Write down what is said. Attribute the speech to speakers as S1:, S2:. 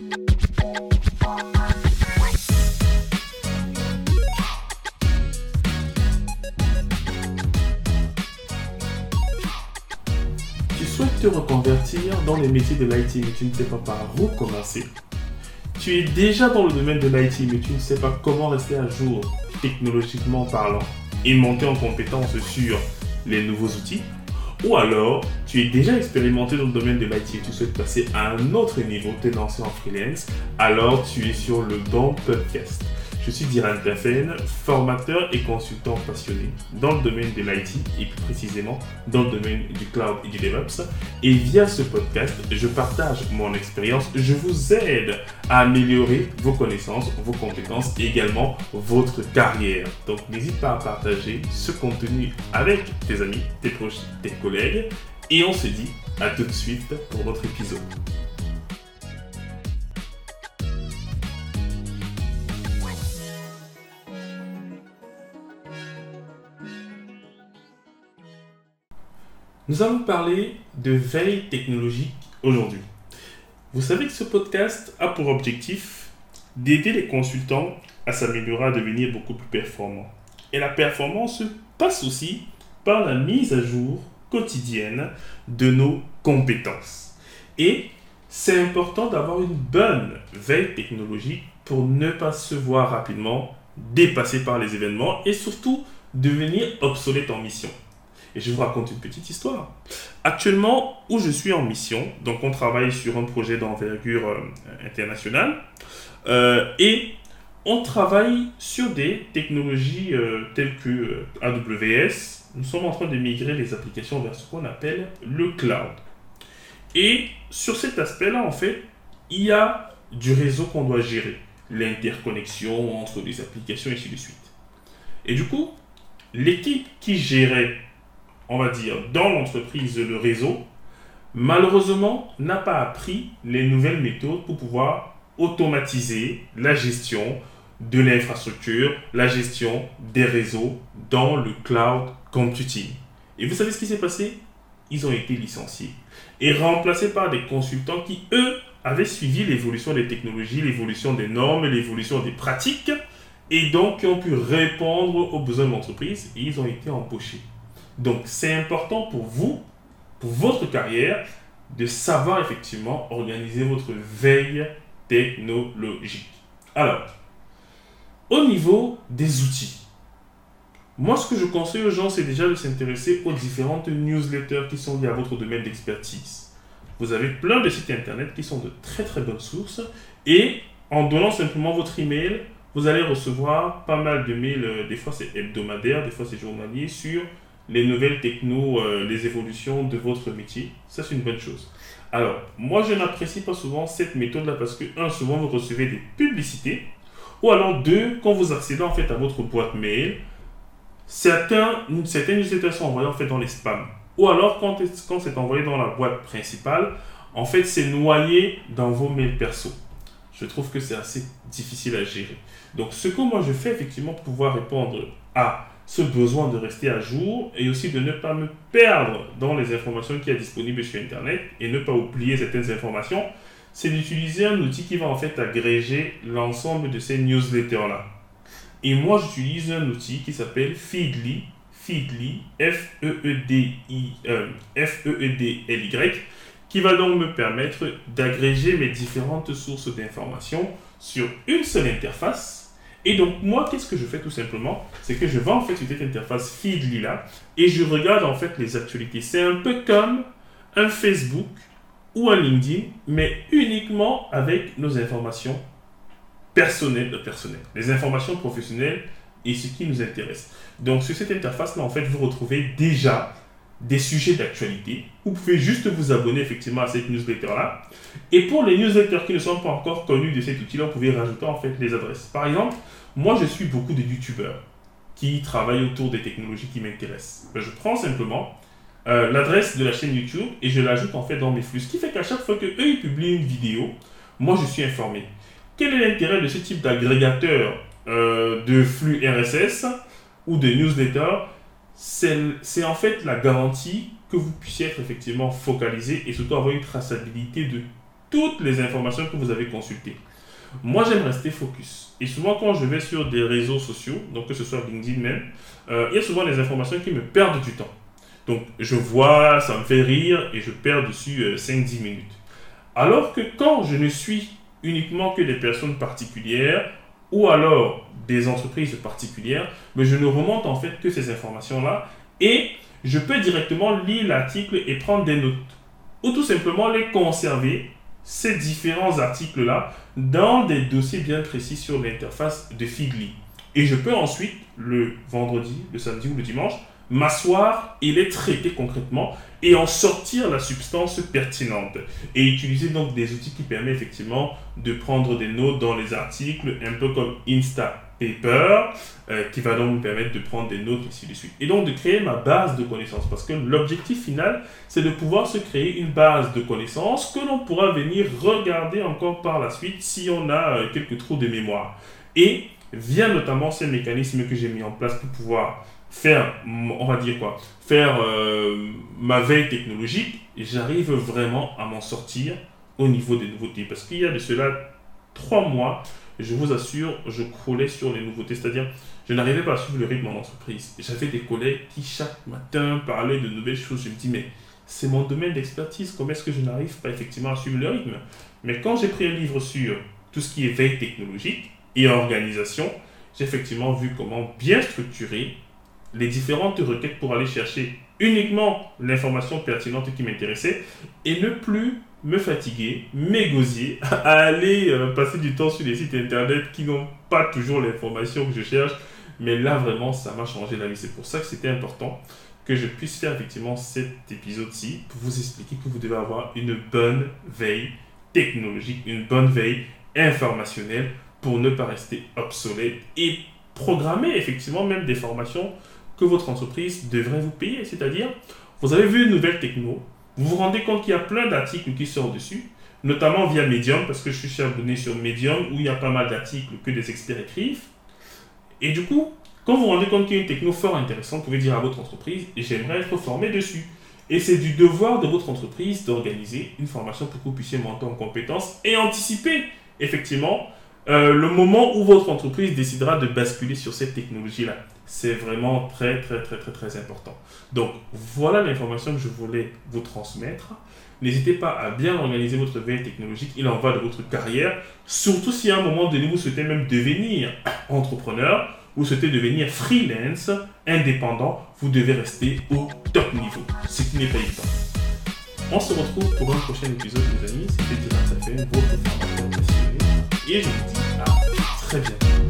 S1: Tu souhaites te reconvertir dans les métiers de l'IT mais tu ne sais pas par où commencer. Tu es déjà dans le domaine de l'IT mais tu ne sais pas comment rester à jour technologiquement parlant et monter en compétence sur les nouveaux outils. Ou alors, tu es déjà expérimenté dans le domaine de l'IT et tu souhaites passer à un autre niveau, t'es lancé en freelance, alors tu es sur le bon podcast. Je suis Diran Tafen, formateur et consultant passionné dans le domaine de l'IT et plus précisément dans le domaine du cloud et du DevOps. Et via ce podcast, je partage mon expérience, je vous aide à améliorer vos connaissances, vos compétences et également votre carrière. Donc n'hésite pas à partager ce contenu avec tes amis, tes proches, tes collègues. Et on se dit à tout de suite pour notre épisode. Nous allons parler de veille technologique aujourd'hui. Vous savez que ce podcast a pour objectif d'aider les consultants à s'améliorer, à devenir beaucoup plus performants. Et la performance passe aussi par la mise à jour quotidienne de nos compétences. Et c'est important d'avoir une bonne veille technologique pour ne pas se voir rapidement dépassé par les événements et surtout devenir obsolète en mission. Et je vous raconte une petite histoire. Actuellement, où je suis en mission, donc on travaille sur un projet d'envergure euh, internationale, euh, et on travaille sur des technologies euh, telles que AWS. Nous sommes en train de migrer les applications vers ce qu'on appelle le cloud. Et sur cet aspect-là, en fait, il y a du réseau qu'on doit gérer, l'interconnexion entre les applications et ainsi de suite. Et du coup, l'équipe qui gérait on va dire, dans l'entreprise, le réseau, malheureusement, n'a pas appris les nouvelles méthodes pour pouvoir automatiser la gestion de l'infrastructure, la gestion des réseaux dans le cloud computing. Et vous savez ce qui s'est passé? Ils ont été licenciés et remplacés par des consultants qui, eux, avaient suivi l'évolution des technologies, l'évolution des normes, l'évolution des pratiques, et donc qui ont pu répondre aux besoins de l'entreprise, et ils ont été embauchés. Donc, c'est important pour vous, pour votre carrière, de savoir effectivement organiser votre veille technologique. Alors, au niveau des outils, moi, ce que je conseille aux gens, c'est déjà de s'intéresser aux différentes newsletters qui sont liées à votre domaine d'expertise. Vous avez plein de sites internet qui sont de très très bonnes sources et en donnant simplement votre email, vous allez recevoir pas mal de mails, euh, des fois c'est hebdomadaire, des fois c'est journalier, sur les nouvelles techno, euh, les évolutions de votre métier. Ça, c'est une bonne chose. Alors, moi, je n'apprécie pas souvent cette méthode-là parce que, un, souvent, vous recevez des publicités. Ou alors, deux, quand vous accédez en fait à votre boîte mail, certains, certaines newsletters sont envoyées en fait dans les spams. Ou alors, quand, quand c'est envoyé dans la boîte principale, en fait, c'est noyé dans vos mails perso. Je trouve que c'est assez difficile à gérer. Donc, ce que moi je fais effectivement pour pouvoir répondre à ce besoin de rester à jour et aussi de ne pas me perdre dans les informations qui sont disponibles sur Internet et ne pas oublier certaines informations, c'est d'utiliser un outil qui va en fait agréger l'ensemble de ces newsletters-là. Et moi, j'utilise un outil qui s'appelle Feedly, Feedly, F-E-E-D-I, euh, F-E-E-D-L-Y, qui va donc me permettre d'agréger mes différentes sources d'informations sur une seule interface et donc, moi, qu'est-ce que je fais tout simplement? C'est que je vais en fait sur cette interface Feedly là et je regarde en fait les actualités. C'est un peu comme un Facebook ou un LinkedIn, mais uniquement avec nos informations personnelles, euh, personnelles, les informations professionnelles et ce qui nous intéresse. Donc, sur cette interface-là, en fait, vous retrouvez déjà des sujets d'actualité. Vous pouvez juste vous abonner effectivement à cette newsletter-là. Et pour les newsletters qui ne sont pas encore connus de cet outil-là, vous pouvez rajouter en fait les adresses. Par exemple, moi je suis beaucoup de youtubeurs qui travaillent autour des technologies qui m'intéressent. Ben, je prends simplement euh, l'adresse de la chaîne YouTube et je l'ajoute en fait dans mes flux. Ce qui fait qu'à chaque fois que eux ils publient une vidéo, moi je suis informé. Quel est l'intérêt de ce type d'agrégateur euh, de flux RSS ou de newsletter c'est en fait la garantie que vous puissiez être effectivement focalisé et surtout avoir une traçabilité de toutes les informations que vous avez consultées. Moi, j'aime rester focus. Et souvent, quand je vais sur des réseaux sociaux, donc que ce soit LinkedIn même, euh, il y a souvent des informations qui me perdent du temps. Donc, je vois, ça me fait rire et je perds dessus 5-10 euh, minutes. Alors que quand je ne suis uniquement que des personnes particulières ou alors des entreprises particulières, mais je ne remonte en fait que ces informations-là et je peux directement lire l'article et prendre des notes. Ou tout simplement les conserver, ces différents articles-là, dans des dossiers bien précis sur l'interface de Feedly. Et je peux ensuite, le vendredi, le samedi ou le dimanche, m'asseoir et les traiter concrètement et en sortir la substance pertinente. Et utiliser donc des outils qui permettent effectivement de prendre des notes dans les articles, un peu comme Insta Paper, euh, qui va donc me permettre de prendre des notes ici de suite. Et donc de créer ma base de connaissances. Parce que l'objectif final, c'est de pouvoir se créer une base de connaissances que l'on pourra venir regarder encore par la suite si on a euh, quelques trous de mémoire. Et via notamment ces mécanismes que j'ai mis en place pour pouvoir faire, on va dire quoi, faire euh, ma veille technologique, j'arrive vraiment à m'en sortir au niveau des nouveautés. Parce qu'il y a de cela trois mois, je vous assure, je croulais sur les nouveautés. C'est-à-dire, je n'arrivais pas à suivre le rythme en entreprise. J'avais des collègues qui chaque matin parlaient de nouvelles choses. Je me dis, mais c'est mon domaine d'expertise. Comment est-ce que je n'arrive pas effectivement à suivre le rythme? Mais quand j'ai pris un livre sur tout ce qui est veille technologique et organisation, j'ai effectivement vu comment bien structurer les différentes requêtes pour aller chercher uniquement l'information pertinente qui m'intéressait et ne plus me fatiguer, m'égosier, à aller euh, passer du temps sur des sites internet qui n'ont pas toujours l'information que je cherche. Mais là, vraiment, ça m'a changé la vie. C'est pour ça que c'était important que je puisse faire effectivement cet épisode-ci pour vous expliquer que vous devez avoir une bonne veille technologique, une bonne veille informationnelle pour ne pas rester obsolète et programmer effectivement même des formations que votre entreprise devrait vous payer. C'est-à-dire, vous avez vu une nouvelle techno, vous vous rendez compte qu'il y a plein d'articles qui sortent dessus, notamment via Medium, parce que je suis abonné sur Medium, où il y a pas mal d'articles que des experts écrivent. Et du coup, quand vous vous rendez compte qu'il y a une techno fort intéressante, vous pouvez dire à votre entreprise, j'aimerais être formé dessus. Et c'est du devoir de votre entreprise d'organiser une formation pour que vous puissiez monter en compétences et anticiper effectivement euh, le moment où votre entreprise décidera de basculer sur cette technologie-là. C'est vraiment très, très, très, très, très important. Donc, voilà l'information que je voulais vous transmettre. N'hésitez pas à bien organiser votre veille technologique. Il en va de votre carrière. Surtout si à un moment donné, vous souhaitez même devenir entrepreneur, vous souhaitez devenir freelance, indépendant, vous devez rester au top niveau. Ce qui n'est pas évident. On se retrouve pour un prochain épisode, mes amis. C'était Dylan fait votre formateur. Et je vous dis à très bientôt.